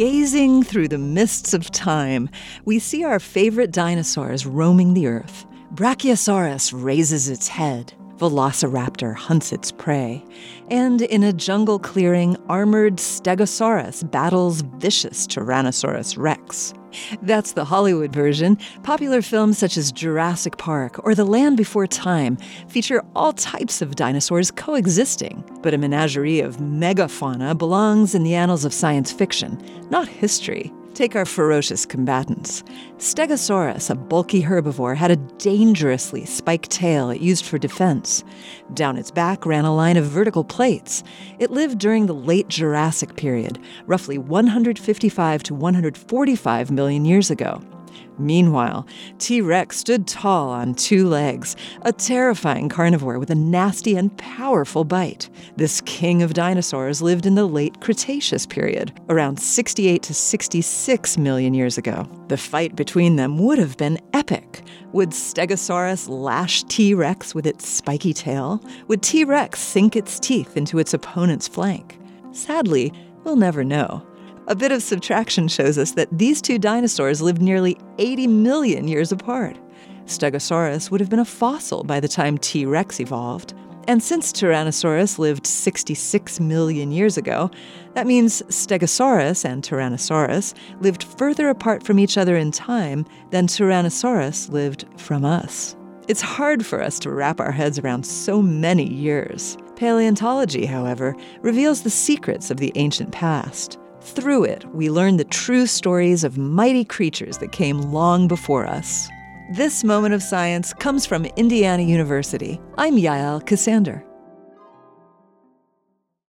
Gazing through the mists of time, we see our favorite dinosaurs roaming the earth. Brachiosaurus raises its head. Velociraptor hunts its prey. And in a jungle clearing, armored Stegosaurus battles vicious Tyrannosaurus rex. That's the Hollywood version. Popular films such as Jurassic Park or The Land Before Time feature all types of dinosaurs coexisting. But a menagerie of megafauna belongs in the annals of science fiction, not history. Take our ferocious combatants. Stegosaurus, a bulky herbivore, had a dangerously spiked tail it used for defense. Down its back ran a line of vertical plates. It lived during the late Jurassic period, roughly 155 to 145 million years ago. Meanwhile, T Rex stood tall on two legs, a terrifying carnivore with a nasty and powerful bite. This king of dinosaurs lived in the late Cretaceous period, around 68 to 66 million years ago. The fight between them would have been epic. Would Stegosaurus lash T Rex with its spiky tail? Would T Rex sink its teeth into its opponent's flank? Sadly, we'll never know. A bit of subtraction shows us that these two dinosaurs lived nearly 80 million years apart. Stegosaurus would have been a fossil by the time T Rex evolved. And since Tyrannosaurus lived 66 million years ago, that means Stegosaurus and Tyrannosaurus lived further apart from each other in time than Tyrannosaurus lived from us. It's hard for us to wrap our heads around so many years. Paleontology, however, reveals the secrets of the ancient past. Through it, we learn the true stories of mighty creatures that came long before us. This moment of science comes from Indiana University. I'm Yael Ksander.